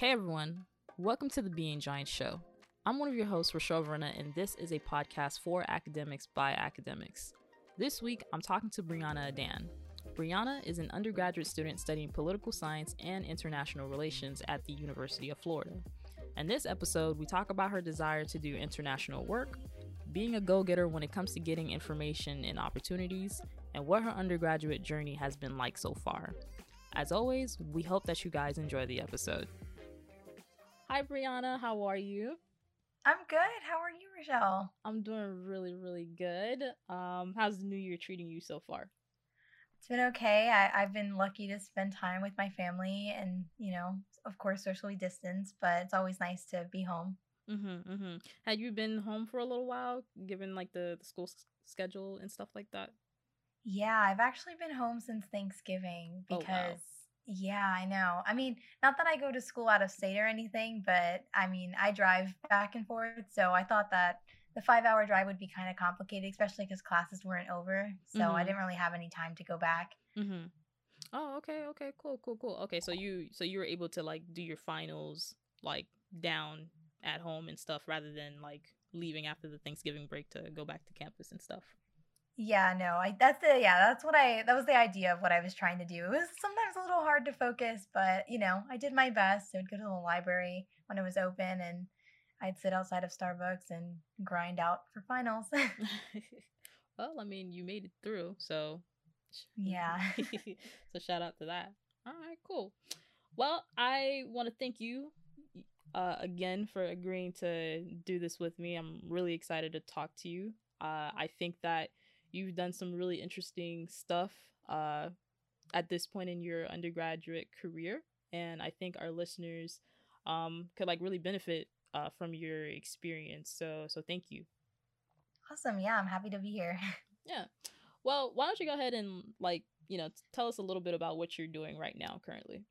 Hey everyone, welcome to the Being Giant Show. I'm one of your hosts, Rochelle Verna, and this is a podcast for academics by academics. This week, I'm talking to Brianna Adan. Brianna is an undergraduate student studying political science and international relations at the University of Florida. In this episode, we talk about her desire to do international work, being a go getter when it comes to getting information and opportunities, and what her undergraduate journey has been like so far. As always, we hope that you guys enjoy the episode. Hi, Brianna. How are you? I'm good. How are you, Rochelle? I'm doing really, really good. Um, how's the new year treating you so far? It's been okay. I, I've been lucky to spend time with my family and, you know, of course, socially distanced, but it's always nice to be home. Mm-hmm, mm-hmm. Had you been home for a little while, given like the, the school s- schedule and stuff like that? Yeah, I've actually been home since Thanksgiving Oh, wow. Yeah, I know. I mean, not that I go to school out of state or anything, but I mean, I drive back and forth. So I thought that the five hour drive would be kind of complicated, especially because classes weren't over. So I Mhm. didn't really have any time to go back. Mm-hmm. Oh, okay, okay, cool, cool, cool. Okay, so you so you were able to like do your finals like down at home and stuff rather than like leaving after the Thanksgiving break to go back to campus and stuff. Yeah, no, I that's the yeah, that's what I that was the idea of what I was trying to do. It was sometimes a little hard to focus, but you know, I did my best. I would go to the library when it was open and I'd sit outside of Starbucks and grind out for finals. well, I mean, you made it through, so Yeah. so shout out to that. All right, cool. Well, I want to thank you uh, again for agreeing to do this with me. I'm really excited to talk to you. Uh, I think that you've done some really interesting stuff uh, at this point in your undergraduate career, and I think our listeners um, could like really benefit uh, from your experience. So, so thank you. awesome. Yeah, I'm happy to be here. Yeah. Well, why don't you go ahead and like, you know, tell us a little bit about what you're doing right now currently.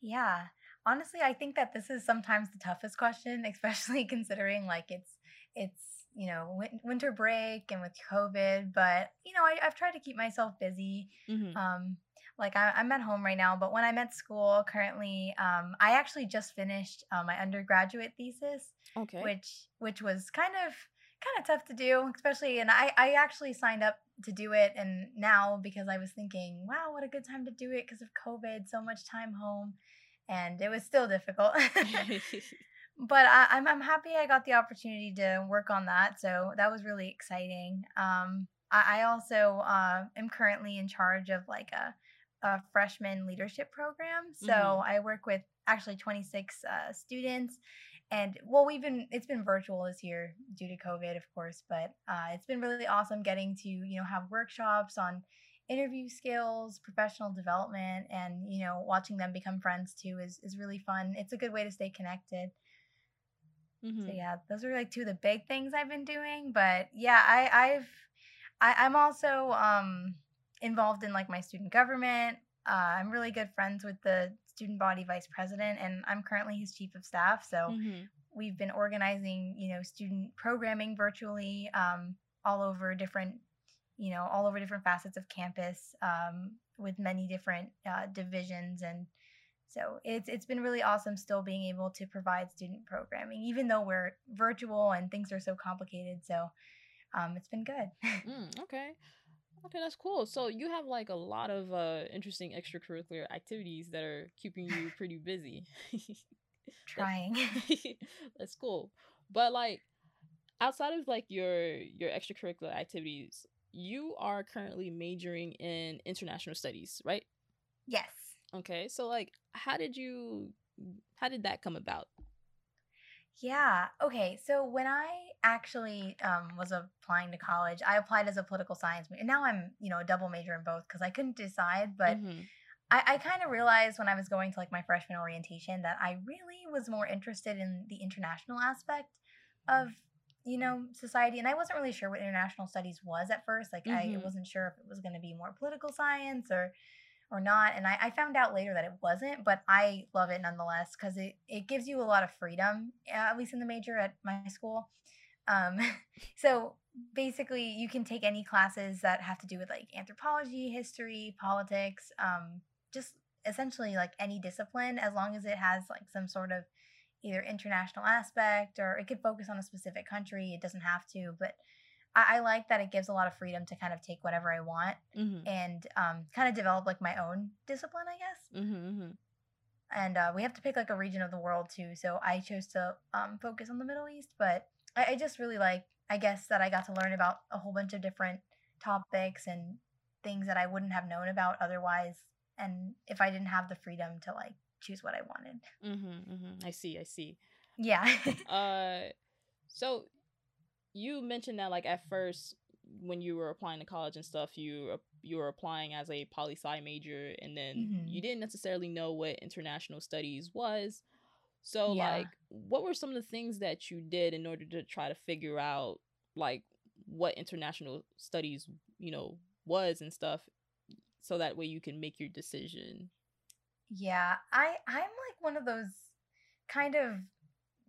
Yeah. Honestly, I think that this is sometimes the toughest question, especially considering like it's it's you know win- winter break and with COVID. But you know, I, I've tried to keep myself busy. Mm-hmm. Um, like I, I'm at home right now, but when I'm at school currently, um, I actually just finished uh, my undergraduate thesis, Okay. which which was kind of kind of tough to do, especially. And I I actually signed up to do it, and now because I was thinking, wow, what a good time to do it because of COVID, so much time home, and it was still difficult. but I, I'm I'm happy I got the opportunity to work on that. So that was really exciting. Um, I, I also uh, am currently in charge of like a, a freshman leadership program. So Mhm. I work with actually 26 uh, students, and well, we've been it's been virtual this year due to COVID, of course, but uh, it's been really awesome getting to you know have workshops on interview skills, professional development, and you know watching them become friends too is is really fun. It's a good way to stay connected. Mhm. So yeah, those are like two of the big things I've been doing. But yeah, I, I've I, I'm also um involved in like my student government. Uh, I'm really good friends with the student body vice president, and I'm currently his chief of staff. So Mhm. we've been organizing, you know, student programming virtually um, all over different, you know, all over different facets of campus um, with many different uh, divisions and. So it's it's been really awesome still being able to provide student programming, even though we're virtual and things are so complicated. So um, it's been good. Mm, okay. Okay, that's cool. So you have like a lot of uh interesting extracurricular activities that are keeping you pretty busy. Trying. that's cool. But like outside of like your your extracurricular activities, you are currently majoring in international studies, right? yes. Okay. So like how did you how did that come about? Yeah. Okay. So when I actually um, was applying to college, I applied as a political science major. And now I'm, you know, a double major in both because I couldn't decide. But Mhm. I, I kind of realized when I was going to like my freshman orientation that I really was more interested in the international aspect of, you know, society. And I wasn't really sure what international studies was at first. Like I Mhm. wasn't sure if it was going to be more political science or or not. And I, I found out later that it wasn't, but I love it nonetheless because it, it gives you a lot of freedom, at least in the major at my school. Um, so basically, you can take any classes that have to do with like anthropology, history, politics, um, just essentially like any discipline as long as it has like some sort of either international aspect or it could focus on a specific country. It doesn't have to, but I, I like that it gives a lot of freedom to kind of take whatever I want Mm-hmm. and um, kind of develop like my own discipline, I guess. Mm-hmm. And uh, we have to pick like a region of the world too. So I chose to um, focus on the Middle East, but I, I just really like, I guess, that I got to learn about a whole bunch of different topics and things that I wouldn't have known about otherwise. And if I didn't have the freedom to like choose what I wanted. Mm-hmm. Mm-hmm. I see. I see. Yeah. Uh, so you mentioned that like at first when you were applying to college and stuff, you you were applying as a poli sci major, and then Mhm. you didn't necessarily know what international studies was. So Yeah. like, what were some of the things that you did in order to try to figure out like what international studies you know was and stuff, so that way you can make your decision. Yeah, I I'm like one of those kind of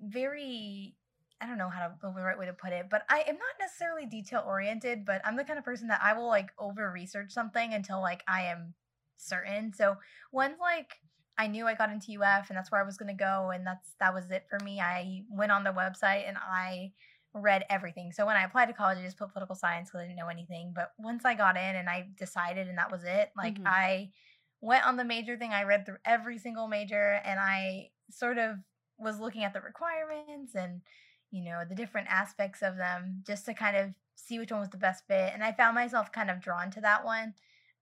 very I don't know how to the right way to put it, but I am not necessarily detail oriented, but I'm the kind of person that I will like over research something until like I am certain. So once like I knew I got into UF and that's where I was gonna go and that's that was it for me. I went on the website and I read everything. So when I applied to college, I just put political science because I didn't know anything. But once I got in and I decided and that was it, like Mhm. I went on the major thing. I read through every single major and I sort of was looking at the requirements and you know the different aspects of them just to kind of see which one was the best fit and i found myself kind of drawn to that one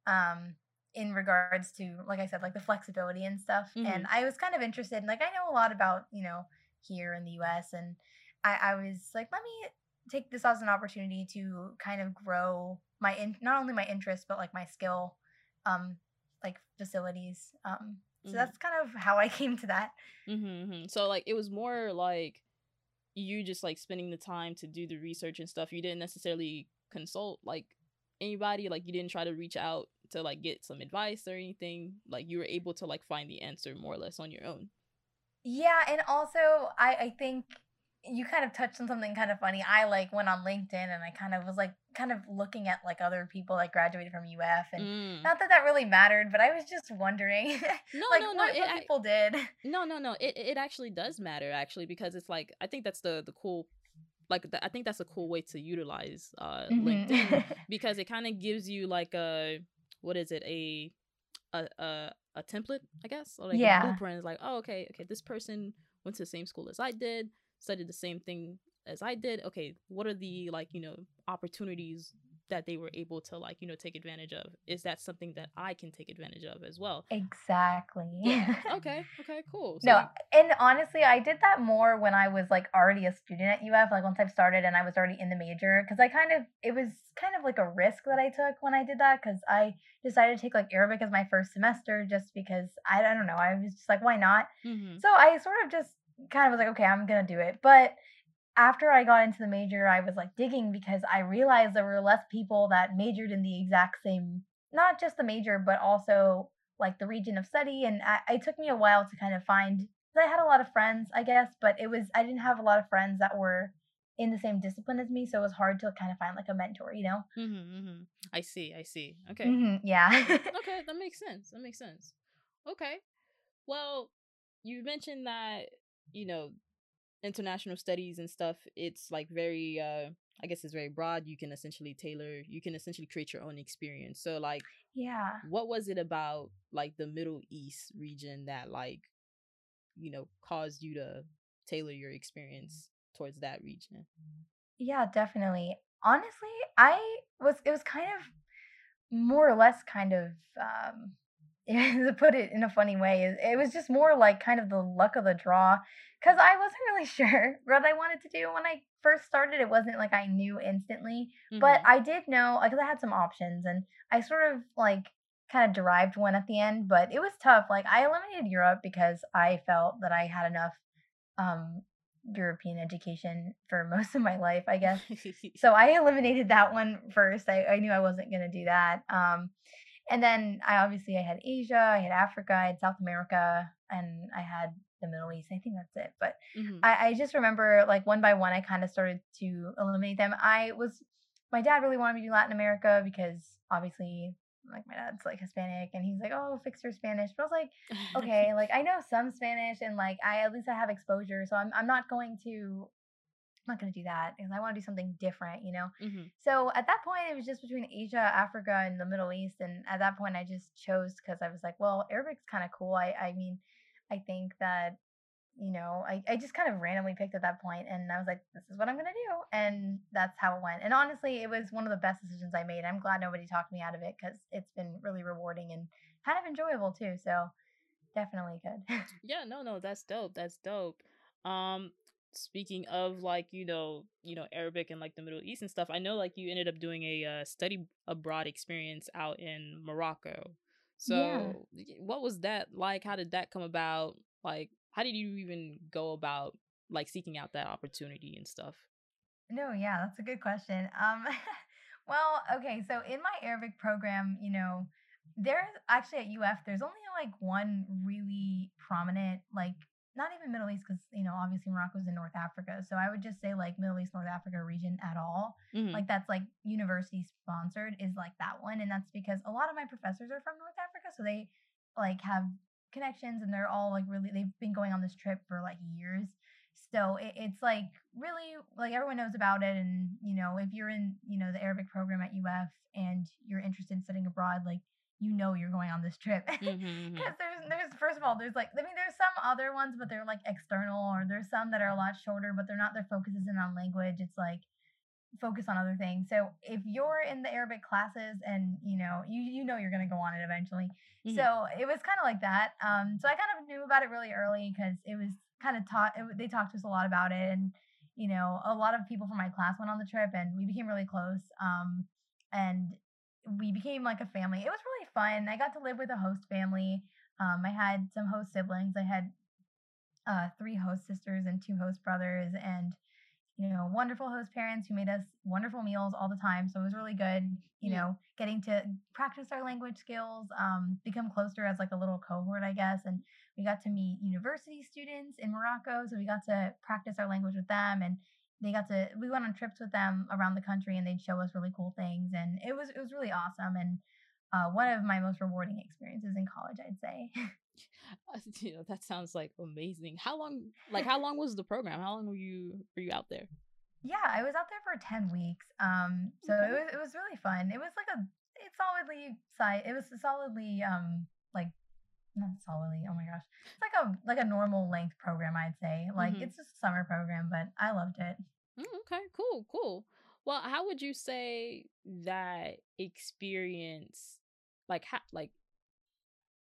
um in regards to like i said like the flexibility and stuff and i was kind of interested in like i know a lot about you know here in the us and i i was like let me take this as an opportunity to kind of grow my in not only my interest but like my skill um like facilities um so Mhm. that's kind of how i came to that Mm-hmm. So like it was more like you just like spending the time to do the research and stuff. You didn't necessarily consult like anybody. Like you didn't try to reach out to like get some advice or anything. Like you were able to like find the answer more or less on your own. Yeah, and also I I think you kind of touched on something kind of funny. I like went on LinkedIn and I kind of was like kind of looking at like other people that graduated from UF and Mm. not that that really mattered, but I was just wondering No, like no, no. what, It, what people did. no, no, no. It it actually does matter actually because it's like I think that's the the cool like th- I think that's a cool way to utilize uh LinkedIn Mhm. because it kind of gives you like a what is it a a a, a template I guess or like Yeah. a blueprint. It's like oh okay okay this person went to the same school as I did, studied the same thing as I did. Okay, what are the like you know opportunities that they were able to like you know take advantage of? Is that something that I can take advantage of as well? exactly. Yeah. Okay. Okay. Cool. So No, you- and honestly, I did that more when I was like already a student at UF. Like once I've started and I was already in the major, because I kind of it was kind of like a risk that I took when I did that because I decided to take like Arabic as my first semester just because I, I don't know I was just like why not. Mhm. So I sort of just kind of was like okay I'm gonna do it, but after I got into the major, I was like digging because I realized there were less people that majored in the exact same, not just the major, but also like the region of study. And I, it took me a while to kind of find, I had a lot of friends, I guess, but it was I didn't have a lot of friends that were in the same discipline as me, so it was hard to kind of find like a mentor, you know? Mhm. Mhm. I see. I see. Okay. Mhm, yeah. okay, that makes sense. That makes sense. Okay. Well, you mentioned that, you know, international studies and stuff, it's like very uh I guess it's very broad. You can essentially tailor, you can essentially create your own experience. So like yeah. what was it about like the Middle East region that like you know caused you to tailor your experience towards that region? Yeah, definitely. Honestly, I was it was kind of more or less kind of um to put it in a funny way, it, it was just more like kind of the luck of the draw cuz I wasn't really sure what I wanted to do when I first started. It wasn't like I knew instantly, but Mhm. I did know because I had some options and I sort of like kind of derived one at the end, but it was tough. Like I eliminated Europe because I felt that I had enough um European education for most of my life, I guess. So I eliminated that one first. I, I knew I wasn't gonna do that. Um, and then I obviously I had Asia, I had Africa, I had South America, and I had the Middle East. I think that's it. But Mhm. I, I just remember like one by one, I kind of started to eliminate them. I was my dad really wanted me to do Latin America because obviously like my dad's like Hispanic and he's like, oh, fix your Spanish. But I was like, okay, like I know some Spanish and like I at least I have exposure. So I'm I'm not going to I'm not going to do that because I want to do something different, you know? hmm So at that point, it was just between Asia, Africa, and the Middle East. And at that point, I just chose because I was like, well, Arabic's kind of cool. I, I mean, I think that, you know, I, I just kind of randomly picked at that point and I was like, this is what I'm going to do. And that's how it went. And honestly, it was one of the best decisions I made. I'm glad nobody talked me out of it because it's been really rewarding and kind of enjoyable too. So definitely good. Yeah, no, no, that's dope. That's dope. Um, speaking of like, you know, you know, Arabic and like the Middle East and stuff, I know like you ended up doing a uh, study abroad experience out in Morocco. So, y- what was that like? How did that come about? Like, how did you even go about like seeking out that opportunity and stuff? No, yeah, that's a good question. Um, well, okay, so in my Arabic program, you know, there's actually at UF, there's only like one really prominent, like not even Middle East, because you know, obviously Morocco's in North Africa. So I would just say like Middle East, North Africa region at all. hmm Like that's like university sponsored is like that one. And that's because a lot of my professors are from North Africa. So they like have connections and they're all like really they've been going on this trip for like years. So it, it's like really like everyone knows about it. And you know, if you're in, you know, the Arabic program at UF and you're interested in studying abroad, like you know you're going on this trip. Because there's there's first of all there's like I mean there's some other ones but they're like external or there's some that are a lot shorter but they're not their focus isn't on language it's like focus on other things. So if you're in the Arabic classes and you know you you know you're gonna go on it eventually. hmm So it was kind of like that. Um, so I kind of knew about it really early because it was kind of taught. It, they talked to us a lot about it, and you know a lot of people from my class went on the trip, and we became really close. Um, and we became like a family. It was really fun. I got to live with a host family. Um, I had some host siblings. I had uh, three host sisters and two host brothers, and you know, wonderful host parents who made us wonderful meals all the time. So it was really good, you Mm. know, getting to practice our language skills, um, become closer as like a little cohort, I guess. And we got to meet university students in Morocco. So we got to practice our language with them and they got to we went on trips with them around the country and they'd show us really cool things and it was it was really awesome and uh, one of my most rewarding experiences in college i'd say You know, that sounds like amazing. How long? Like, how long was the program? How long were you were you out there? Yeah, I was out there for 10 weeks. Um, so it was it was really fun. It was like a it's solidly side it was solidly um like not solidly, oh my gosh. It's like a like a normal length program, I'd say. Like hmm it's just a summer program, but I loved it. Mm, okay, cool, cool. Well, how would you say that experience, like, how, like,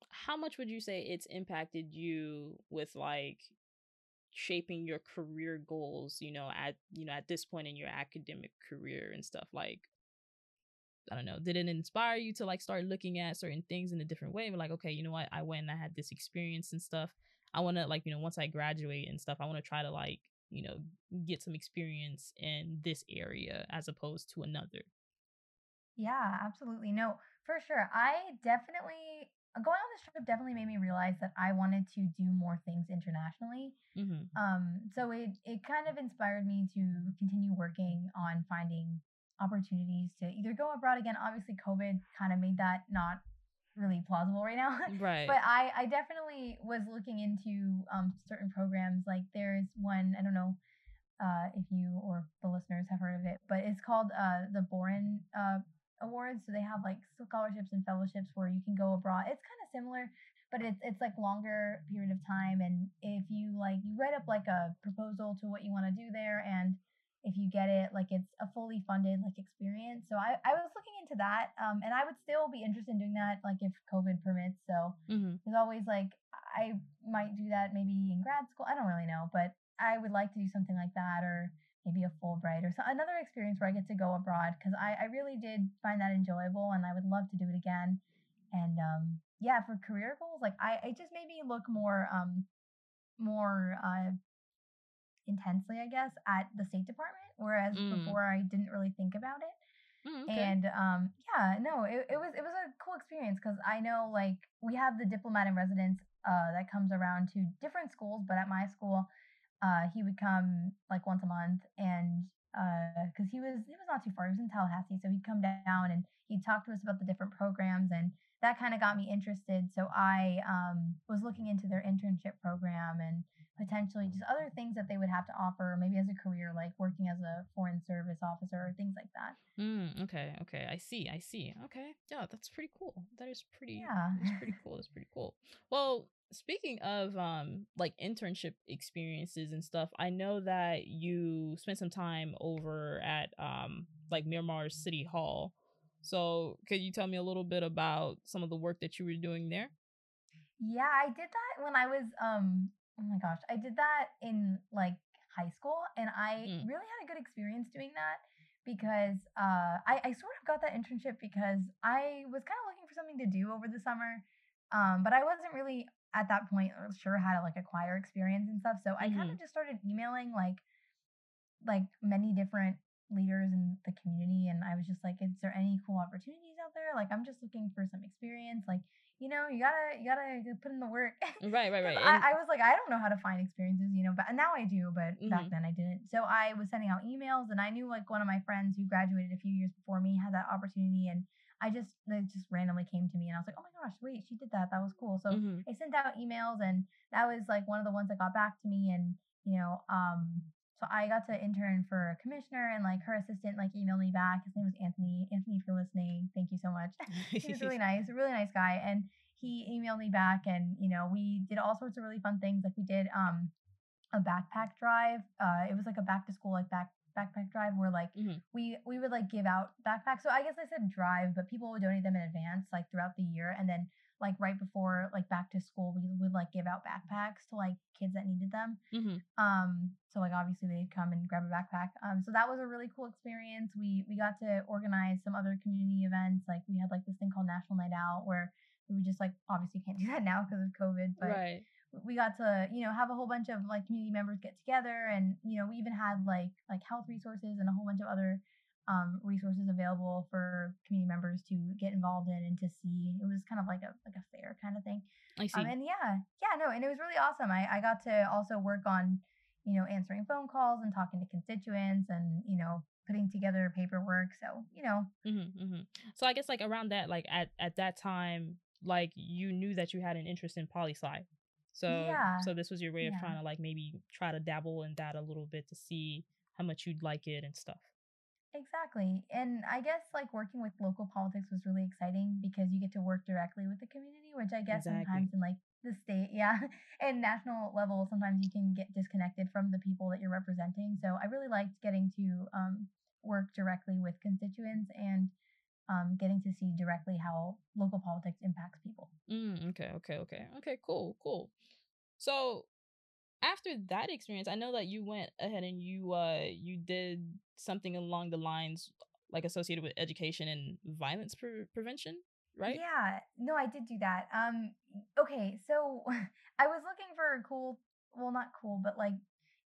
how much would you say it's impacted you with like shaping your career goals? You know, at you know at this point in your academic career and stuff. Like, I don't know, did it inspire you to like start looking at certain things in a different way? But Like, okay, you know what, I went and I had this experience and stuff. I want to like you know once I graduate and stuff, I want to try to like you know get some experience in this area as opposed to another. Yeah, absolutely. No, for sure. I definitely going on this trip definitely made me realize that I wanted to do more things internationally. Mm-hmm. Um, so it it kind of inspired me to continue working on finding opportunities to either go abroad again. Obviously, COVID kind of made that not really plausible right now. Right. but I I definitely was looking into um certain programs. Like there's one I don't know uh if you or the listeners have heard of it, but it's called uh the Boren uh awards. So they have like scholarships and fellowships where you can go abroad. It's kind of similar, but it's it's like longer period of time. And if you like you write up like a proposal to what you want to do there, and if you get it, like it's a fully funded like experience. So I I was looking into that, um, and I would still be interested in doing that, like if COVID permits. So mm-hmm. there's always like I might do that maybe in grad school. I don't really know, but I would like to do something like that or maybe a Fulbright or so, another experience where I get to go abroad because I, I really did find that enjoyable and I would love to do it again. And um, yeah, for career goals, like I it just made me look more um more uh intensely, I guess, at the State Department, whereas Mm. before I didn't really think about it. Mm, okay. And um, yeah, no, it, it was it was a cool experience because I know like we have the diplomat in residence uh, that comes around to different schools, but at my school, uh, he would come like once a month, and because he was he was not too far. He was in Tallahassee, so he'd come down and he'd talk to us about the different programs, and that kind of got me interested. So I um, was looking into their internship program and potentially just other things that they would have to offer, maybe as a career, like working as a foreign service officer or things like that. Mm, okay, okay, I see, I see. Okay, yeah, that's pretty cool. That is pretty. Yeah, that's pretty cool. That's pretty cool. Well, speaking of um like internship experiences and stuff, I know that you spent some time over at um like Miramar City Hall. So, could you tell me a little bit about some of the work that you were doing there? Yeah, I did that when I was um oh my gosh, I did that in like high school and I Mm. really had a good experience doing that because uh I, I sort of got that internship because I was kind of looking for something to do over the summer. Um, but I wasn't really at that point uh, sure how to like acquire experience and stuff. So I kind Mm-hmm. of just started emailing like like many different leaders in the community and I was just like, is there any cool opportunities out there? Like I'm just looking for some experience. Like, you know, you gotta you gotta put in the work. Right, right, right. I, I was like, I don't know how to find experiences, you know, but now I do, but back Mhm. then I didn't. So I was sending out emails and I knew like one of my friends who graduated a few years before me had that opportunity and I just it just randomly came to me and I was like, Oh my gosh, wait, she did that. That was cool. So Mhm. I sent out emails and that was like one of the ones that got back to me and you know, um so I got to intern for a commissioner and like her assistant like emailed me back. His name was Anthony. Anthony, if you're listening, thank you so much. he was really nice, really nice guy. And he emailed me back and you know, we did all sorts of really fun things. Like we did um a backpack drive. Uh it was like a back to school like back backpack drive where like Mhm. we we would like give out backpacks. So I guess I said drive, but people would donate them in advance, like throughout the year, and then like right before like back to school, we would like give out backpacks to like kids that needed them. Mhm. Um, so like obviously they'd come and grab a backpack. Um, so that was a really cool experience. We we got to organize some other community events. Like we had like this thing called National Night Out where we just like obviously can't do that now because of COVID, but Right. we got to you know have a whole bunch of like community members get together and you know we even had like like health resources and a whole bunch of other um, resources available for community members to get involved in and to see it was kind of like a like a fair kind of thing I see. um, and yeah yeah no and it was really awesome I, I got to also work on you know answering phone calls and talking to constituents and you know putting together paperwork so you know Mm-hmm, mm-hmm. So I guess like around that, like at at that time, like you knew that you had an interest in poli sci. So Yeah, so this was your way of yeah. trying to like maybe try to dabble in that a little bit to see how much you'd like it and stuff. Exactly. And I guess like working with local politics was really exciting because you get to work directly with the community, which I guess Exactly. sometimes in like the state, yeah, and national level, sometimes you can get disconnected from the people that you're representing. So I really liked getting to um, work directly with constituents and um, getting to see directly how local politics impacts people. Mm, okay, okay, okay, okay. Cool, cool. So after that experience, I know that you went ahead and you uh you did something along the lines like associated with education and violence pre- prevention, right? Yeah, no, I did do that. Um, okay, so I was looking for cool, well, not cool, but like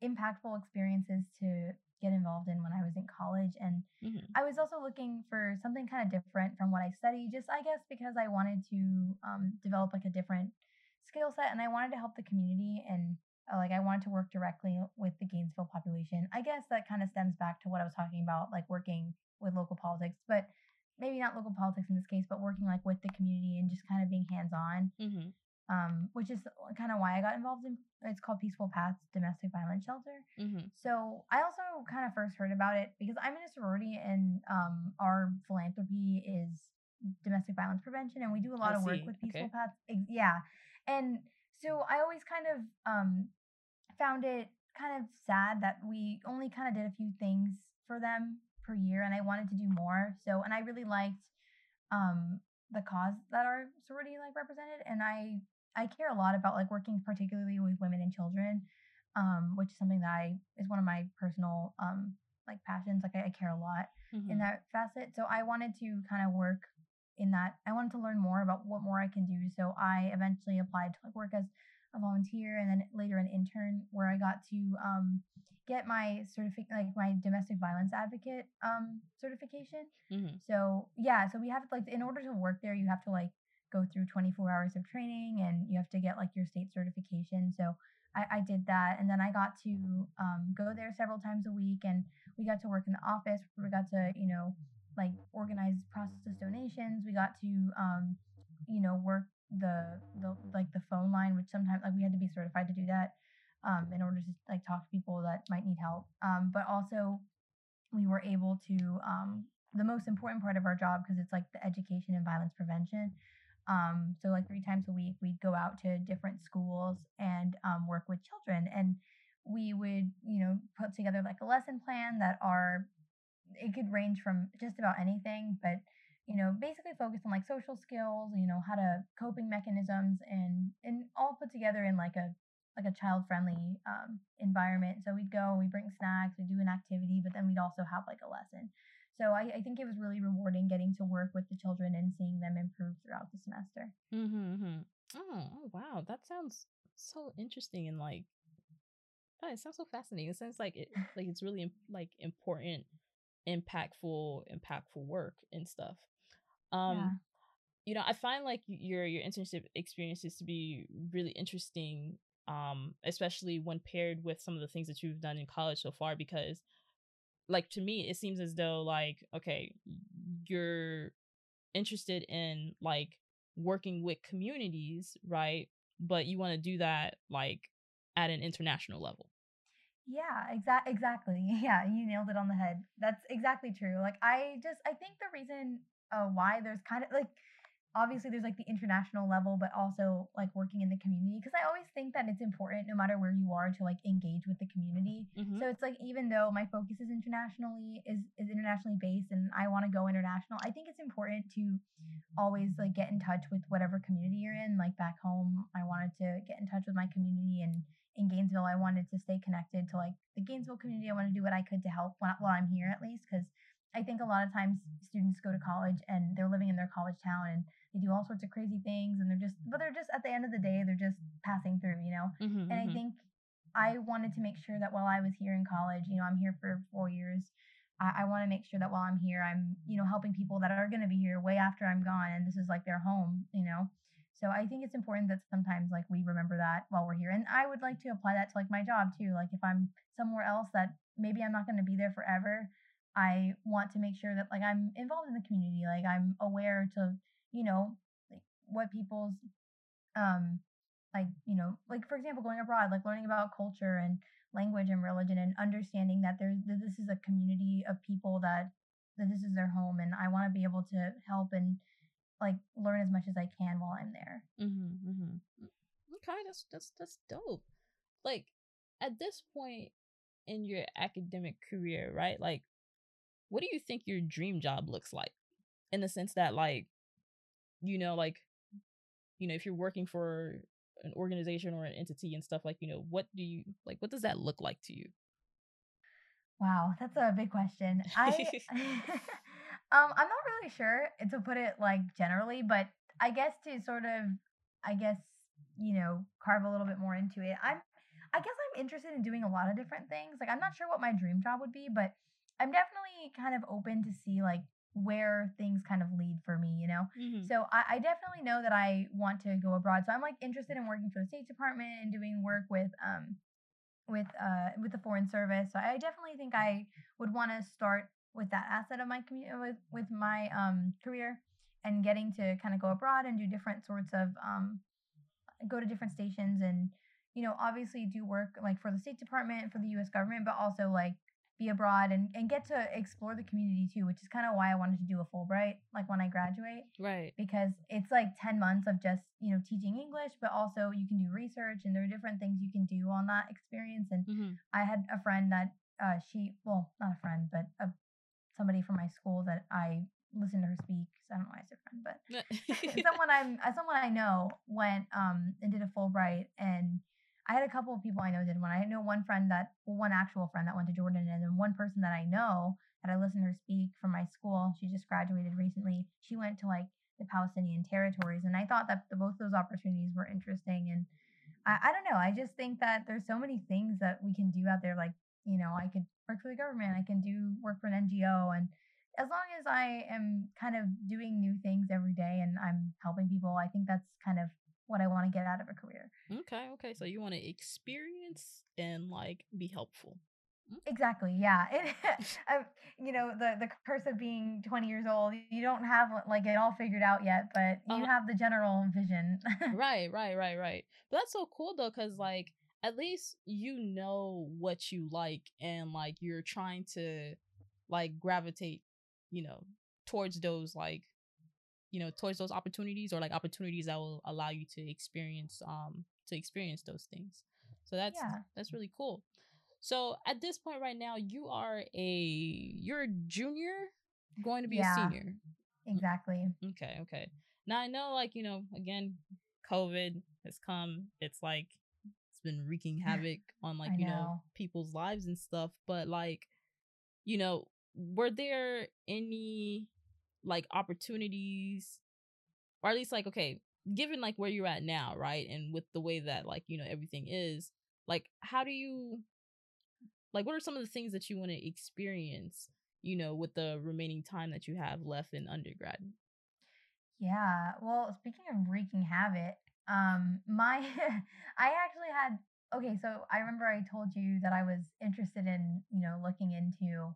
impactful experiences to get involved in when I was in college. And Mm-hmm. I was also looking for something kind of different from what I study just I guess because I wanted to um, develop like a different skill set and I wanted to help the community and like I wanted to work directly with the Gainesville population. I guess that kind of stems back to what I was talking about, like working with local politics, but maybe not local politics in this case, but working like with the community and just kind of being hands on Mm-hmm. um, which is kind of why I got involved in. It's called Peaceful Paths Domestic Violence Shelter. Mm-hmm. So I also kind of first heard about it because I'm in a sorority and um, our philanthropy is domestic violence prevention, and we do a lot I of work with Peaceful Okay. Paths. Yeah, and so I always kind of um, found it kind of sad that we only kind of did a few things for them per year, and I wanted to do more. So, and I really liked um the cause that our sorority like represented and i i care a lot about like working particularly with women and children um which is something that i is one of my personal um like passions like i, I care a lot Mm-hmm. in that facet so i wanted to kind of work in that i wanted to learn more about what more i can do so i eventually applied to like work as a volunteer and then later an intern where i got to um get my certificate like my domestic violence advocate um certification Mm-hmm. so yeah, so we have like in order to work there, you have to like go through 24 hours of training and you have to get like your state certification. So I, I did that, and then I got to um, go there several times a week, and we got to work in the office. We got to you know like organize process donations. We got to um, you know work the the like the phone line, which sometimes like we had to be certified to do that um, in order to like talk to people that might need help. Um, but also we were able to um, the most important part of our job because it's like the education and violence prevention. Um, so like three times a week, we'd go out to different schools and um, work with children, and we would you know put together like a lesson plan that are it could range from just about anything, but you know basically focus on like social skills, you know how to coping mechanisms, and and all put together in like a like a child friendly um, environment. So we'd go, we bring snacks, we do an activity, but then we'd also have like a lesson. So I, I, think it was really rewarding getting to work with the children and seeing them improve throughout the semester. Mm-hmm. Oh, oh wow, that sounds so interesting and like, oh, it sounds so fascinating. It sounds like it, like it's really like important, impactful, impactful work and stuff. Um, yeah. you know, I find like your your internship experiences to be really interesting um, especially when paired with some of the things that you've done in college so far because like to me it seems as though like okay you're interested in like working with communities right but you want to do that like at an international level yeah exact exactly yeah you nailed it on the head that's exactly true like i just i think the reason uh, why there's kind of like obviously there's like the international level but also like working in the community because i always think that it's important no matter where you are to like engage with the community mm-hmm. so it's like even though my focus is internationally is is internationally based and i want to go international i think it's important to always like get in touch with whatever community you're in like back home i wanted to get in touch with my community and in gainesville i wanted to stay connected to like the gainesville community. I want to do what i could to help while, while i'm here at least because I think a lot of times students go to college and they're living in their college town and they do all sorts of crazy things and they're just but they're just at the end of the day they're just passing through you know? Mm-hmm, and mm-hmm. i think i wanted to make sure that while i was here in college you know i'm here for four years i, I want to make sure that while i'm here i'm you know helping people that are going to be here way after i'm gone and this is like their home you know so i think it's important that sometimes like we remember that while we're here and i would like to apply that to like my job too like if i'm somewhere else that maybe i'm not going to be there forever I want to make sure that like I'm involved in the community, like I'm aware to you know, like what people's um like, you know, like for example, going abroad, like learning about culture and language and religion and understanding that there's that this is a community of people that that this is their home and I want to be able to help and like learn as much as I can while I'm there. Mm-hmm, mm-hmm. Okay, that's that's that's dope. Like at this point in your academic career, right? Like, what do you think your dream job looks like? In the sense that, like, you know, like, you know, if you're working for an organization or an entity and stuff, like, you know, what do you like? What does that look like to you? Wow, that's a big question. I, um, I'm not really sure to put it like generally, but I guess to sort of, I guess, you know, carve a little bit more into it. I'm, I guess I'm interested in doing a lot of different things. Like, I'm not sure what my dream job would be, but I'm definitely kind of open to see like where things kind of lead for me, you know? Mm-hmm. So I, I, definitely know that I want to go abroad. So I'm like interested in working for the State Department and doing work with um with uh with the Foreign Service. So I definitely think I would want to start with that asset of my community with with my um career and getting to kind of go abroad and do different sorts of um go to different stations and you know obviously do work like for the State Department for the US government but also like be abroad and, and get to explore the community too, which is kind of why I wanted to do a Fulbright, like when I graduate. Right. Because it's like 10 months of just, you know, teaching English, but also you can do research and there are different things you can do on that experience. And mm-hmm. I had a friend that uh, she, well, not a friend, but a, somebody from my school that I listened to her speak. So I don't know why I said friend, but someone I'm, someone I know went um and did a Fulbright and I had a couple of people I know did one. I know one friend that, well, one actual friend that went to Jordan, and then one person that I know that I listened to her speak from my school. She just graduated recently. She went to like the Palestinian territories, and I thought that the, both those opportunities were interesting. And I, I don't know. I just think that there's so many things that we can do out there. Like, you know, I could work for the government. I can do work for an NGO, and as long as I am kind of doing new things every day and I'm helping people, I think that's kind of what I want to get out of a career. Okay, okay. So you want to experience and like be helpful. Exactly. Yeah. It, you know, the the curse of being 20 years old. You don't have like it all figured out yet, but you Uh, have the general vision. right, right, right, right. But that's so cool though, because like at least you know what you like and like you're trying to like gravitate, you know, towards those like you know towards those opportunities or like opportunities that will allow you to experience um to experience those things. So that's yeah. that's really cool. So at this point right now you are a you're a junior? Going to be a senior? Exactly. okay okay. Now i know like you know again covid has come. It's like been wreaking havoc on like I you know know. people's lives and stuff but like you know were there any like opportunities or at least like okay given like where you're at now right and with the way that like you know everything is like how do you like what are some of the things that you want to experience you know with the remaining time that you have left in undergrad Yeah. Well, speaking of wreaking havoc, um, my I actually had okay, so I remember I told you that I was interested in, you know, looking into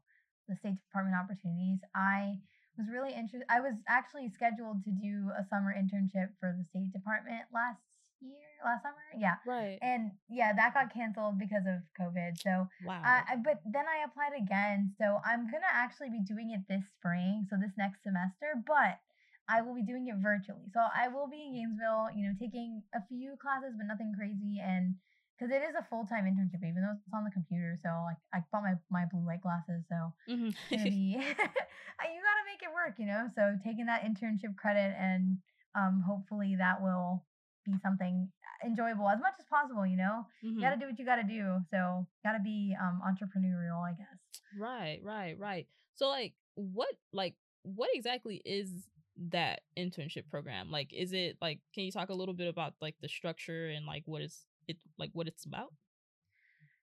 the State Department opportunities. I was really interested I was actually scheduled to do a summer internship for the State Department last year, last summer. Yeah. right And yeah, that got canceled because of COVID. So wow I, I but then I applied again, so I'm gonna actually be doing it this spring, so this next semester. But I will be doing it virtually, so I will be in Gainesville, you know, taking a few classes, but nothing crazy, and because it is a full time internship, even though it's on the computer. So like I bought my my blue light glasses, so Mhm. be you gotta make it work, you know. So taking that internship credit and um hopefully that will be something enjoyable as much as possible, you know Mhm. you gotta do what you gotta do. So gotta be um entrepreneurial, I guess. Right, right, right. So like what like what exactly is that internship program? Like is it like can you talk a little bit about like the structure and like what is it like what it's about?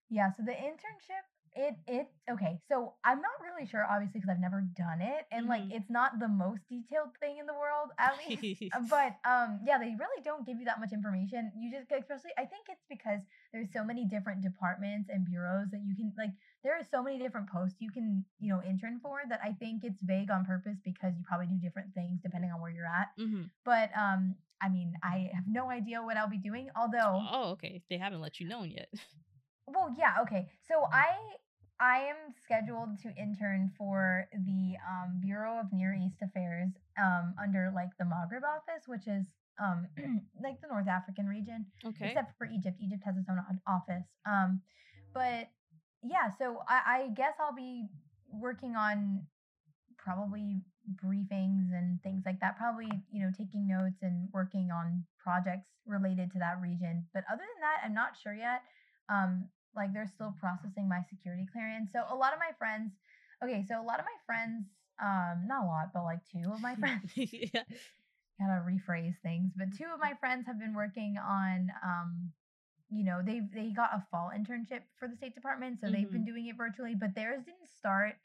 Yeah, so the internship, it it okay. So I'm not really sure, obviously, because I've never done it, and like Mhm. it's not the most detailed thing in the world, at least. Uh, but um, yeah, they really don't give you that much information. You just especially, I think it's because there's so many different departments and bureaus that you can like. There are so many different posts you can you know intern for that I think it's vague on purpose because you probably do different things depending on where you're at. hmm But um, I mean, I have no idea what I'll be doing. Although, Oh, okay. They haven't let you know yet. well, yeah, okay. So I I am scheduled to intern for the um, Bureau of Near East Affairs um, under like the Maghreb office, which is um, like the North African region, Okay. except for Egypt. Egypt has its own office. Um, but yeah, so I, I guess I'll be working on probably briefings and things like that. Probably, you know, taking notes and working on projects related to that region. But other than that, I'm not sure yet. Um, like they're still processing my security clearance. So a lot of my friends, okay, so a lot of my friends, um, not a lot, but like two of my friends yeah. gotta rephrase things but two of my friends have been working on um you know they they got a fall internship for the state department so they've been doing it virtually but theirs didn't start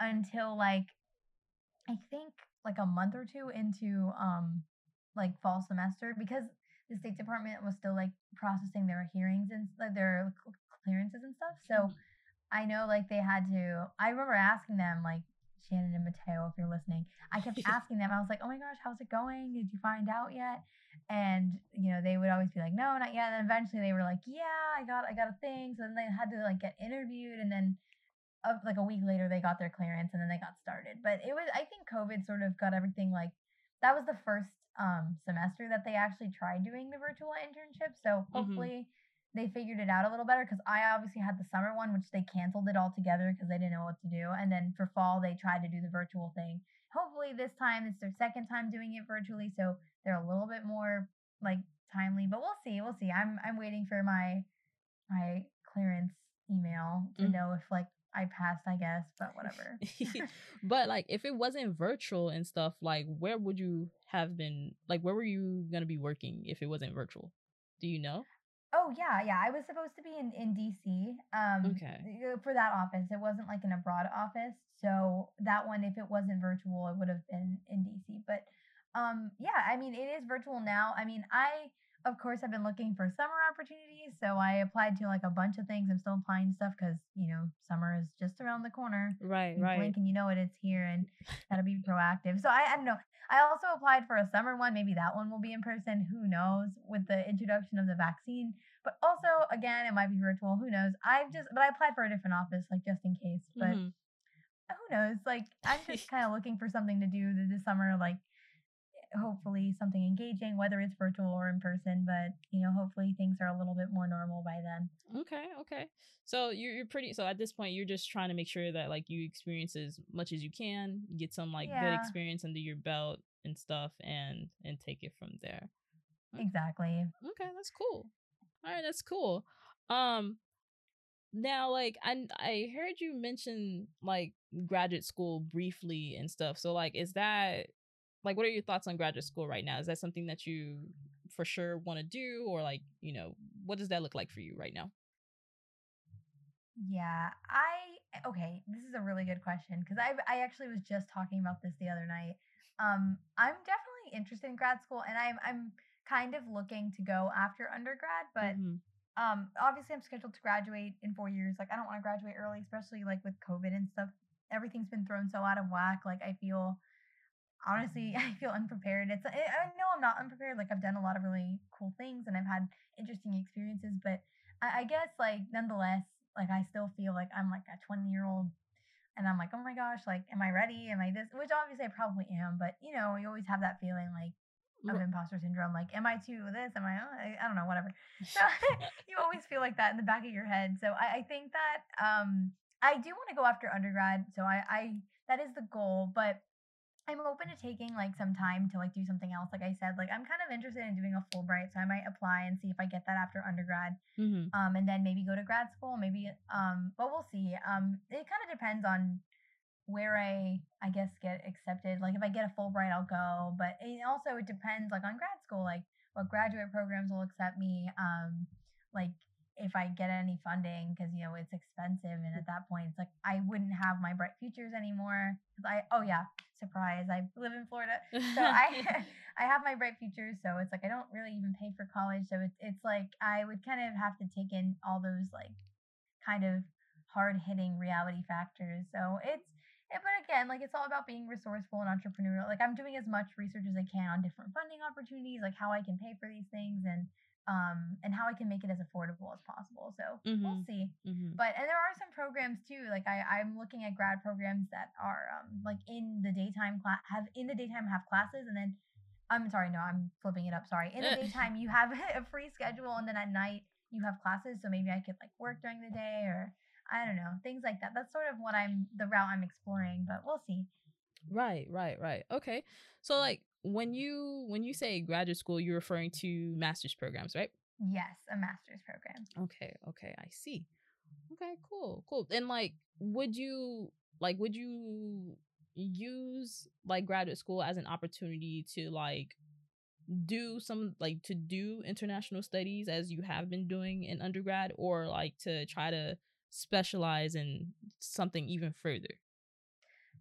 until like i think like a month or two into um like fall semester because the state department was still like processing their hearings and like their clearances and stuff so I know like they had to I remember asking them like Shannon and Mateo if you're listening. I kept asking them. I was like, "Oh my gosh, how's it going? Did you find out yet?" And you know, they would always be like, "No, not yet." And then eventually they were like, "Yeah, I got I got a thing." So then they had to like get interviewed and then uh, like a week later they got their clearance and then they got started. But it was I think COVID sort of got everything like that was the first um semester that they actually tried doing the virtual internship. So Mhm. hopefully they figured it out a little better because I obviously had the summer one, which they canceled it altogether because they didn't know what to do. And then for fall, they tried to do the virtual thing. Hopefully, this time it's their second time doing it virtually, so they're a little bit more like timely. But we'll see. We'll see. I'm I'm waiting for my my clearance email to Mm. know if like I passed. I guess, but whatever. but like if it wasn't virtual and stuff, like where would you have been like where were you gonna be working if it wasn't virtual? Do you know? Oh yeah, yeah. I was supposed to be in in DC. Um, Okay. For that office, it wasn't like an abroad office. So that one, if it wasn't virtual, it would have been in DC. But um, yeah, I mean, it is virtual now. I mean, I of course, I've been looking for summer opportunities. So I applied to like a bunch of things. I'm still applying to stuff because, you know, summer is just around the corner. Right, You right. blink and you know it, it's here and gotta be proactive. So I, I don't know. I also applied for a summer one. Maybe that one will be in person. Who knows with the introduction of the vaccine. But also, again, it might be virtual. Who knows? I've just, but I applied for a different office, like just in case. But Mhm. who knows? Like, I'm just kind of looking for something to do this summer, like, hopefully something engaging, whether it's virtual or in person. But, you know, hopefully things are a little bit more normal by then. Okay, okay. So you're you're pretty so at this point you're just trying to make sure that like you experience as much as you can, get some like good experience under your belt and stuff and and take it from there. Okay, exactly. okay, that's cool. All right, that's cool. Um now like I I heard you mention like graduate school briefly and stuff. So like is that like what are your thoughts on graduate school right now? Is that something that you for sure want to do or like, you know, what does that look like for you right now? Yeah, I okay, this is a really good question because I I actually was just talking about this the other night. Um, I'm definitely interested in grad school and I'm I'm kind of looking to go after undergrad, but Mhm. um obviously I'm scheduled to graduate in 4 years. Like I don't want to graduate early, especially like with COVID and stuff. Everything's been thrown so out of whack. Like I feel honestly, I feel unprepared. It's I I know I'm not unprepared. Like I've done a lot of really cool things and I've had interesting experiences, but I, I guess like nonetheless, like I still feel like I'm like a 20 year old and I'm like, oh my gosh, like, am I ready? Am I this? Which obviously I probably am, but you know, you always have that feeling like of imposter syndrome. Like, am I too this? Am I? I, I don't know, whatever. So you always feel like that in the back of your head. So I, I think that um I do want to go after undergrad. So I, I that is the goal, but I'm open to taking like some time to like do something else. Like I said, like I'm kind of interested in doing a Fulbright, so I might apply and see if I get that after undergrad Mhm. um, and then maybe go to grad school, maybe, um, but we'll see. Um, it kind of depends on where I, I guess, get accepted. Like if I get a Fulbright, I'll go, but it also it depends, like on grad school, like what graduate programs will accept me. Um, like if I get any funding, because you know it's expensive, and at that point, it's like I wouldn't have my bright futures anymore. I, oh yeah, surprise, I live in Florida, so I I have my bright futures, so it's like I don't really even pay for college. So it's it's like I would kind of have to take in all those like kind of hard hitting reality factors. So it's eh, but again, like it's all about being resourceful and entrepreneurial. Like I'm doing as much research as I can on different funding opportunities, like how I can pay for these things and um and how I can make it as affordable as possible. So we'll Mhm. see. Mhm. But and there are some programs too. Like I, I'm looking at grad programs that are um like in the daytime class have in the daytime have classes and then I'm sorry, no, I'm flipping it up. Sorry. In the daytime you have a free schedule and then at night you have classes. So maybe I could like work during the day or I don't know, things like that. That's sort of what I'm the route I'm exploring, but we'll see. Right, right, right. Okay. So like when you when you say graduate school, you're referring to master's programs, right? Yes, a master's program. Okay, okay, I see. Okay, cool, cool. And like would you like would you use like graduate school as an opportunity to like do some like to do international studies as you have been doing in undergrad or like to try to specialize in something even further?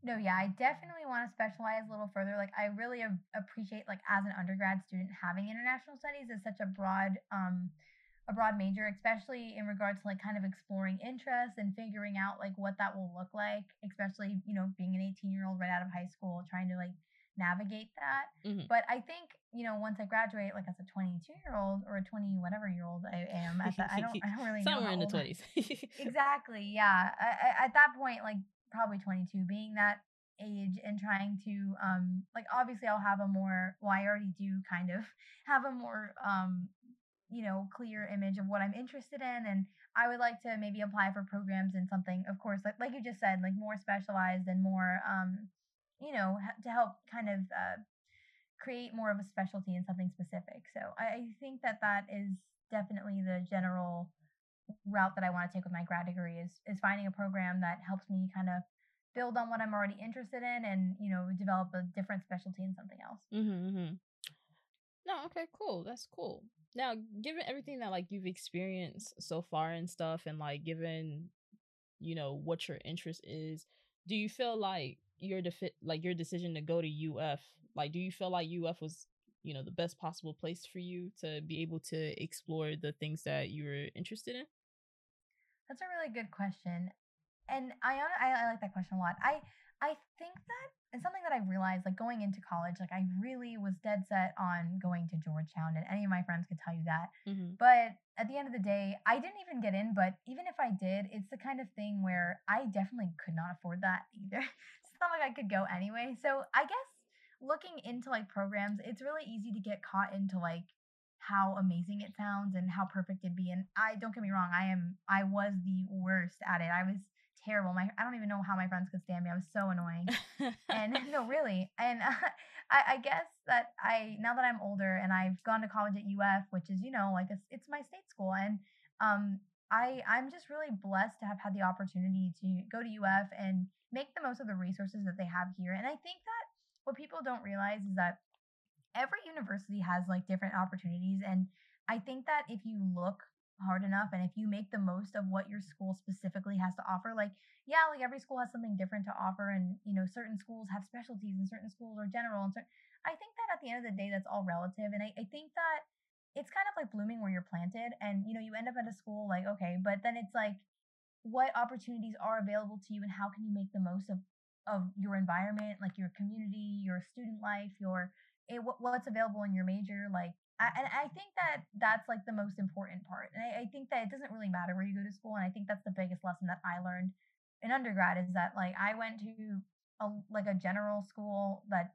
No, yeah, I definitely want to specialize a little further. Like, I really a- appreciate, like, as an undergrad student, having international studies is such a broad, um, a broad major, especially in regards to like kind of exploring interests and figuring out like what that will look like. Especially, you know, being an 18 year old right out of high school, trying to like navigate that. Mhm. But I think, you know, once I graduate, like as a 22 year old or a 20 whatever year old I am, at that, I don't, I don't really know Somewhere in the 20s. Exactly. Yeah. I, I, at that point, like probably 22, being that age and trying to, um, like obviously I'll have a more, well, I already do kind of have a more, um, you know, clear image of what I'm interested in. And I would like to maybe apply for programs in something, of course, like, like you just said, like more specialized and more, um, you know, to help kind of, uh, create more of a specialty in something specific. So I, I think that that is definitely the general route that I want to take with my grad degree is is finding a program that helps me kind of build on what I'm already interested in and you know develop a different specialty in something else. Mm-hmm, mm-hmm. No, okay, cool. That's cool. Now, given everything that like you've experienced so far and stuff, and like given you know what your interest is, do you feel like your defi- like your decision to go to UF, like do you feel like UF was you know the best possible place for you to be able to explore the things that you were interested in? That's a really good question, and I I, I like that question a lot. I I think that it's something that I realized, like going into college, like I really was dead set on going to Georgetown, and any of my friends could tell you that. Mm-hmm. But at the end of the day, I didn't even get in. But even if I did, it's the kind of thing where I definitely could not afford that either. it's not like I could go anyway. So I guess looking into like programs, it's really easy to get caught into like how amazing it sounds and how perfect it'd be. And I don't get me wrong, I am I was the worst at it. I was terrible. My I don't even know how my friends could stand me. I was so annoying. and no, really. And uh, I, I guess that I now that I'm older and I've gone to college at UF, which is you know like it's, it's my state school, and um I I'm just really blessed to have had the opportunity to go to UF and make the most of the resources that they have here. And I think that what people don't realize is that every university has like different opportunities and I think that if you look hard enough and if you make the most of what your school specifically has to offer like yeah like every school has something different to offer and you know certain schools have specialties and certain schools are general and certain, i think that at the end of the day that's all relative and I, I think that it's kind of like blooming where you're planted and you know you end up at a school like okay but then it's like what opportunities are available to you and how can you make the most of of your environment like your community your student life your it, what, what's available in your major like I, and I think that that's like the most important part. And I, I think that it doesn't really matter where you go to school. And I think that's the biggest lesson that I learned in undergrad is that like I went to a like a general school that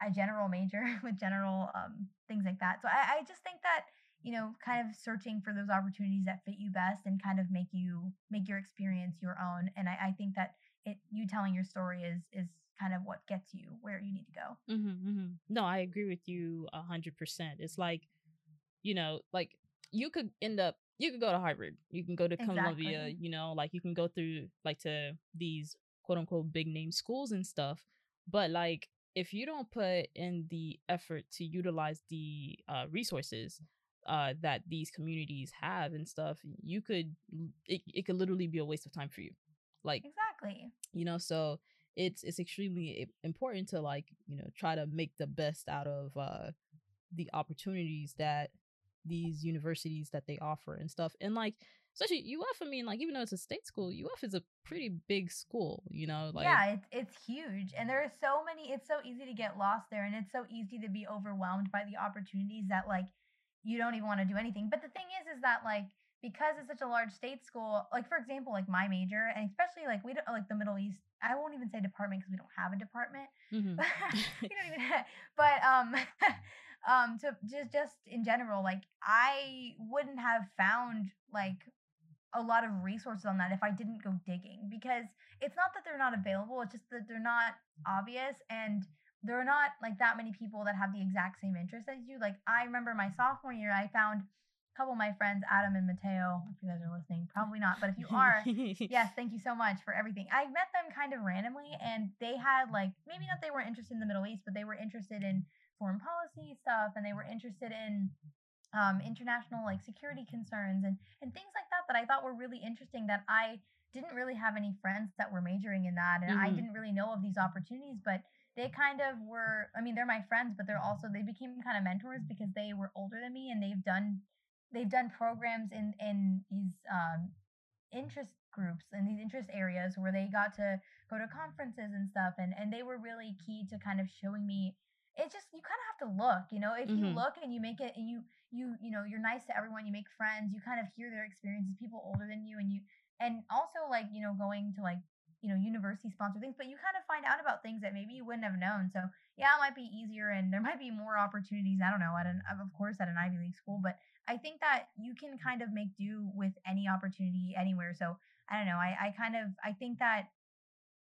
a general major with general um, things like that. So I, I just think that you know kind of searching for those opportunities that fit you best and kind of make you make your experience your own. And I, I think that it you telling your story is is kind of what gets you where you need to go. Mm-hmm, mm-hmm. No, I agree with you a hundred percent. It's like, you know, like you could end up, you could go to Harvard, you can go to exactly. Columbia, you know, like you can go through like to these quote unquote big name schools and stuff. But like, if you don't put in the effort to utilize the uh, resources uh, that these communities have and stuff, you could, it, it could literally be a waste of time for you. Like, exactly. You know, so it's it's extremely important to like you know try to make the best out of uh the opportunities that these universities that they offer and stuff and like especially UF I mean like even though it's a state school UF is a pretty big school you know like yeah it's it's huge and there are so many it's so easy to get lost there and it's so easy to be overwhelmed by the opportunities that like you don't even want to do anything but the thing is is that like because it's such a large state school, like for example, like my major, and especially like we don't like the Middle East. I won't even say department because we don't have a department. Mm-hmm. we don't even. Have, but um, um, to just just in general, like I wouldn't have found like a lot of resources on that if I didn't go digging because it's not that they're not available. It's just that they're not obvious and there are not like that many people that have the exact same interest as you. Like I remember my sophomore year, I found couple of my friends, Adam and Mateo, if you guys are listening, probably not, but if you are, yes, thank you so much for everything. I met them kind of randomly, and they had like maybe not they weren't interested in the Middle East, but they were interested in foreign policy stuff, and they were interested in um, international like security concerns and and things like that that I thought were really interesting. That I didn't really have any friends that were majoring in that, and mm-hmm. I didn't really know of these opportunities, but they kind of were i mean they're my friends but they're also they became kind of mentors because they were older than me and they've done they've done programs in in these um, interest groups and these interest areas where they got to go to conferences and stuff and and they were really key to kind of showing me it's just you kind of have to look you know if mm-hmm. you look and you make it and you you you know you're nice to everyone you make friends you kind of hear their experiences people older than you and you and also like you know going to like you know university sponsored things but you kind of find out about things that maybe you wouldn't have known so yeah it might be easier and there might be more opportunities i don't know at an of course at an ivy league school but I think that you can kind of make do with any opportunity anywhere. So I don't know. I, I kind of I think that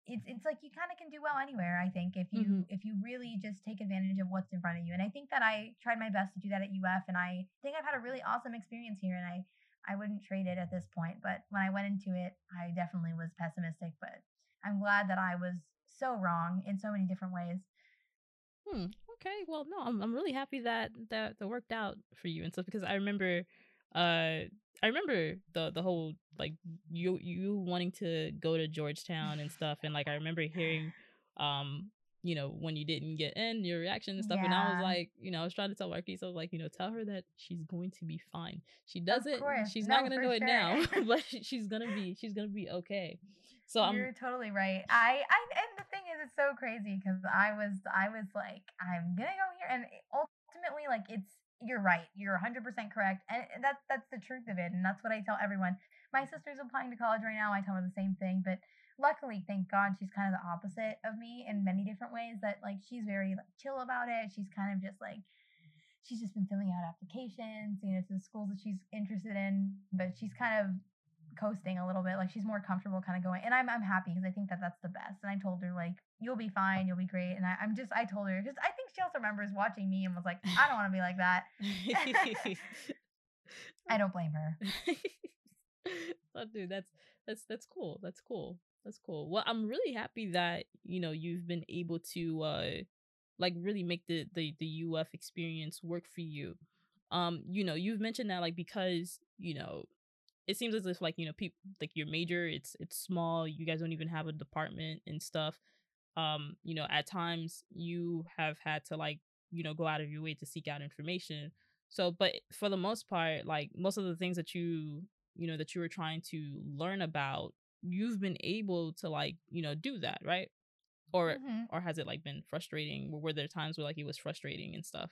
it's it's like you kind of can do well anywhere. I think if you mm-hmm. if you really just take advantage of what's in front of you. And I think that I tried my best to do that at UF, and I think I've had a really awesome experience here. And I I wouldn't trade it at this point. But when I went into it, I definitely was pessimistic. But I'm glad that I was so wrong in so many different ways. Hmm. Okay. Well, no, I'm I'm really happy that that that worked out for you and stuff because I remember, uh, I remember the the whole like you you wanting to go to Georgetown and stuff and like I remember hearing, um, you know, when you didn't get in, your reaction and stuff. Yeah. And I was like, you know, I was trying to tell Marquise, I was like, you know, tell her that she's going to be fine. She does of it. She's no, not gonna know sure. it now, but she's gonna be she's gonna be okay. So you're I'm, totally right. I, I and so crazy because I was I was like, I'm gonna go here, and ultimately, like, it's you're right. You're 100 percent correct, and that's that's the truth of it, and that's what I tell everyone. My sister's applying to college right now. I tell her the same thing, but luckily, thank God, she's kind of the opposite of me in many different ways. That like she's very like chill about it. She's kind of just like she's just been filling out applications, you know, to the schools that she's interested in. But she's kind of coasting a little bit. Like she's more comfortable, kind of going. And I'm I'm happy because I think that that's the best. And I told her like you'll be fine, you'll be great. And I, I'm just I told her because I think she also remembers watching me and was like I don't want to be like that. I don't blame her. oh, dude, that's that's that's cool. That's cool. That's cool. Well, I'm really happy that, you know, you've been able to uh like really make the the the UF experience work for you. Um, you know, you've mentioned that like because, you know, it seems as if like, you know, people like your major, it's it's small, you guys don't even have a department and stuff. Um, you know, at times you have had to like, you know, go out of your way to seek out information. So, but for the most part, like most of the things that you, you know, that you were trying to learn about you've been able to like you know do that right or mm-hmm. or has it like been frustrating were there times where like it was frustrating and stuff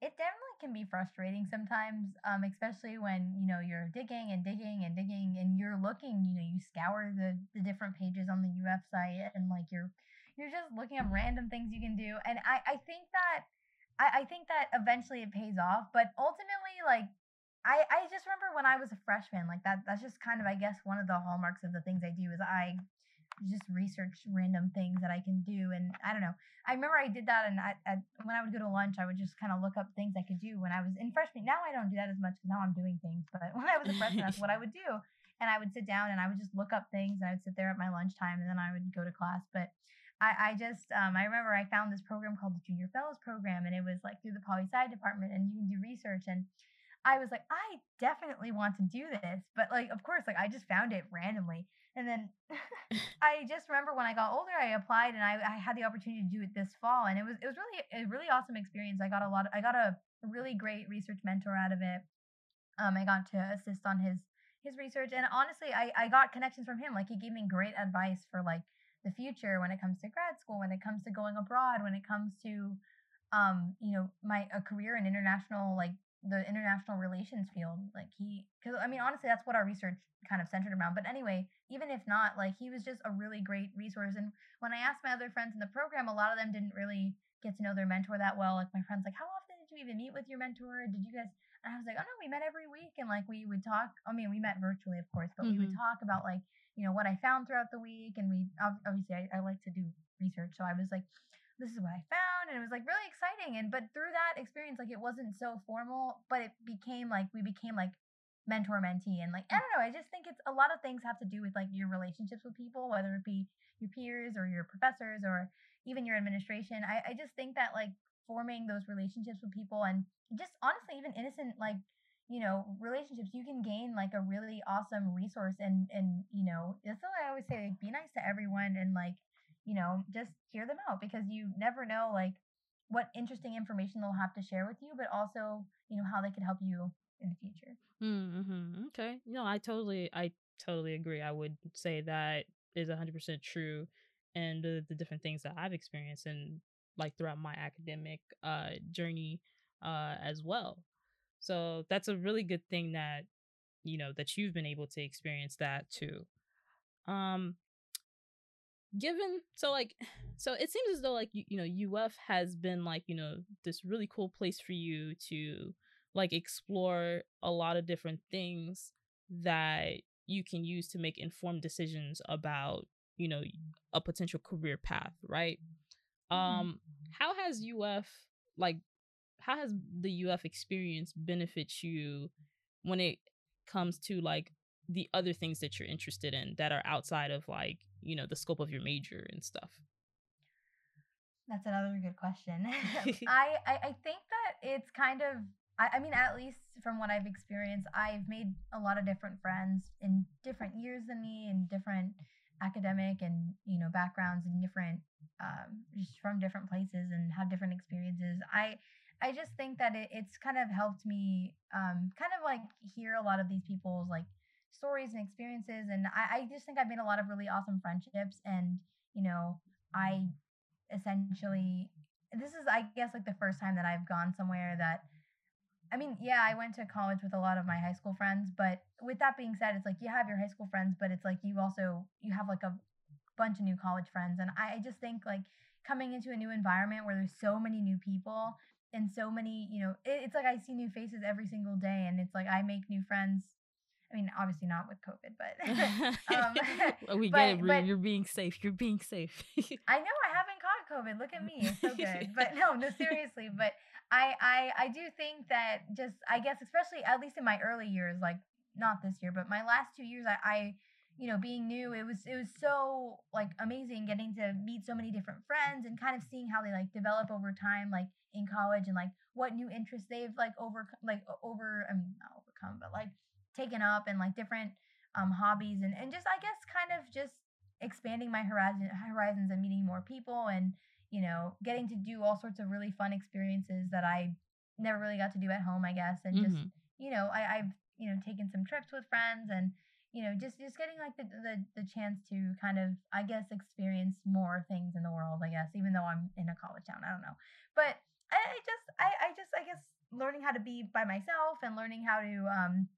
it definitely can be frustrating sometimes um especially when you know you're digging and digging and digging and you're looking you know you scour the the different pages on the uf site and like you're you're just looking up random things you can do. And i i think that I, I think that eventually it pays off but ultimately like I, I just remember when I was a freshman, like that that's just kind of I guess one of the hallmarks of the things I do is I just research random things that I can do and I don't know. I remember I did that and I, I, when I would go to lunch I would just kind of look up things I could do when I was in freshman. Now I don't do that as much because now I'm doing things, but when I was a freshman that's what I would do. And I would sit down and I would just look up things and I would sit there at my lunchtime and then I would go to class. But I, I just um, I remember I found this program called the Junior Fellows Program and it was like through the poli sci department and you can do research and I was like, I definitely want to do this. But like, of course, like I just found it randomly. And then I just remember when I got older, I applied and I, I had the opportunity to do it this fall. And it was, it was really a really awesome experience. I got a lot, of, I got a really great research mentor out of it. Um, I got to assist on his, his research. And honestly, I, I got connections from him. Like he gave me great advice for like the future when it comes to grad school, when it comes to going abroad, when it comes to, um, you know, my, a career in international, like the international relations field. Like he, because I mean, honestly, that's what our research kind of centered around. But anyway, even if not, like he was just a really great resource. And when I asked my other friends in the program, a lot of them didn't really get to know their mentor that well. Like my friends, like, how often did you even meet with your mentor? Did you guys? And I was like, oh no, we met every week, and like we would talk. I mean, we met virtually, of course, but mm-hmm. we would mm-hmm. talk about like you know what I found throughout the week, and we obviously I, I like to do research, so I was like, this is what I found. And it was like really exciting. And but through that experience, like it wasn't so formal, but it became like we became like mentor mentee. And like, I mm. don't know, I just think it's a lot of things have to do with like your relationships with people, whether it be your peers or your professors or even your administration. I, I just think that like forming those relationships with people and just honestly even innocent like you know relationships you can gain like a really awesome resource and and you know that's what i always say like be nice to everyone and like you know, just hear them out because you never know like what interesting information they'll have to share with you, but also, you know, how they could help you in the future. Mm-hmm. Okay. No, I totally, I totally agree. I would say that is 100% true. And the, the different things that I've experienced and like throughout my academic uh, journey uh, as well. So that's a really good thing that, you know, that you've been able to experience that too. Um, given so like so it seems as though like you, you know uf has been like you know this really cool place for you to like explore a lot of different things that you can use to make informed decisions about you know a potential career path right mm-hmm. um how has uf like how has the uf experience benefit you when it comes to like the other things that you're interested in that are outside of like you know the scope of your major and stuff that's another good question I, I i think that it's kind of I, I mean at least from what i've experienced i've made a lot of different friends in different years than me in different academic and you know backgrounds and different um, just from different places and have different experiences. I I just think that it, it's kind of helped me um, kind of like hear a lot of these people's like stories and experiences, and I, I just think I've made a lot of really awesome friendships, and you know mm-hmm. I essentially this is I guess like the first time that I've gone somewhere that I mean, yeah, I went to college with a lot of my high school friends, but with that being said, it's like you have your high school friends, but it's like you also you have like a bunch of new college friends, and I just think like coming into a new environment where there's so many new people and so many, you know, it, it's like I see new faces every single day, and it's like I make new friends. I mean, obviously not with COVID, but um, we but, get it. But, you're being safe. You're being safe. I know I haven't caught COVID. Look at me, it's so good. But no, no, seriously. But I, I I do think that just I guess especially at least in my early years, like not this year, but my last two years, I, I you know being new, it was it was so like amazing getting to meet so many different friends and kind of seeing how they like develop over time, like in college and like what new interests they've like over like over I mean not overcome, but like taken up and like different um hobbies and and just I guess kind of just expanding my horizon horizons and meeting more people and you know, getting to do all sorts of really fun experiences that I never really got to do at home, I guess. And mm-hmm. just, you know, I, I've, you know, taken some trips with friends and, you know, just just getting like the, the the chance to kind of, I guess, experience more things in the world, I guess, even though I'm in a college town. I don't know. But I, I just I, I just I guess learning how to be by myself and learning how to um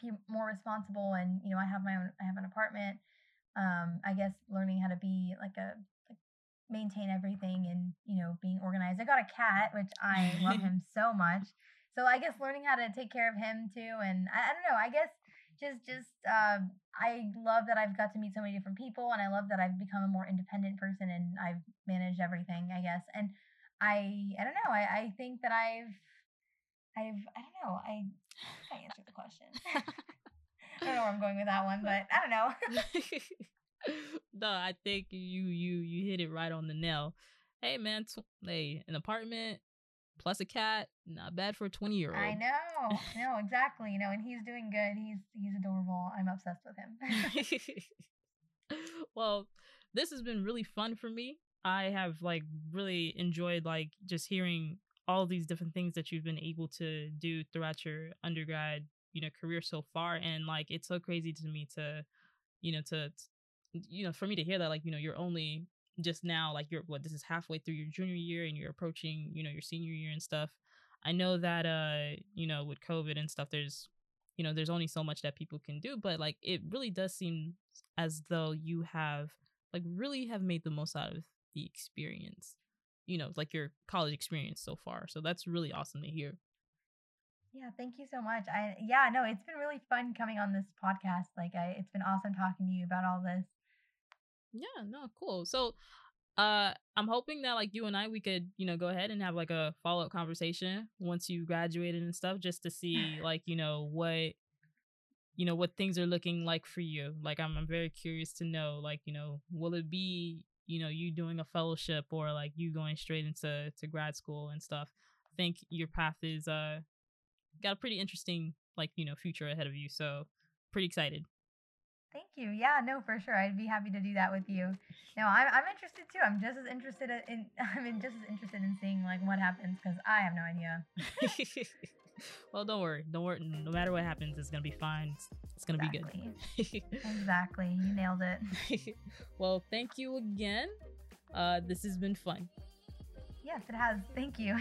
be more responsible and you know I have my own I have an apartment um I guess learning how to be like a maintain everything and you know being organized. I got a cat, which I love him so much. So I guess learning how to take care of him too, and I, I don't know. I guess just just uh, I love that I've got to meet so many different people, and I love that I've become a more independent person and I've managed everything. I guess, and I I don't know. I I think that I've I've I don't know. I I answered the question. I don't know where I'm going with that one, but I don't know no, I think you you you hit it right on the nail. Hey man, tw- hey, an apartment plus a cat, not bad for a twenty year old. I know, no, exactly. You know, and he's doing good. He's he's adorable. I'm obsessed with him. well, this has been really fun for me. I have like really enjoyed like just hearing all these different things that you've been able to do throughout your undergrad, you know, career so far and like it's so crazy to me to you know to you know, for me to hear that, like, you know, you're only just now, like, you're what, this is halfway through your junior year and you're approaching, you know, your senior year and stuff. I know that, uh, you know, with COVID and stuff, there's, you know, there's only so much that people can do, but like, it really does seem as though you have, like, really have made the most out of the experience, you know, like your college experience so far. So that's really awesome to hear. Yeah, thank you so much. I yeah, no, it's been really fun coming on this podcast. Like I it's been awesome talking to you about all this. Yeah, no, cool. So uh I'm hoping that like you and I we could, you know, go ahead and have like a follow-up conversation once you graduated and stuff just to see like, you know, what you know, what things are looking like for you. Like I'm I'm very curious to know like, you know, will it be, you know, you doing a fellowship or like you going straight into to grad school and stuff. I think your path is uh got a pretty interesting like, you know, future ahead of you. So, pretty excited. Thank you. Yeah, no, for sure. I'd be happy to do that with you. No, I'm, I'm interested too. I'm just as interested in I'm just as interested in seeing like what happens because I have no idea. well, don't worry. Don't worry. No matter what happens, it's gonna be fine. It's, it's gonna exactly. be good. exactly. You nailed it. well, thank you again. Uh, this has been fun. Yes, it has. Thank you.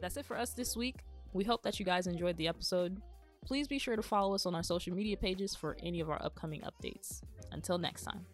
That's it for us this week. We hope that you guys enjoyed the episode. Please be sure to follow us on our social media pages for any of our upcoming updates. Until next time.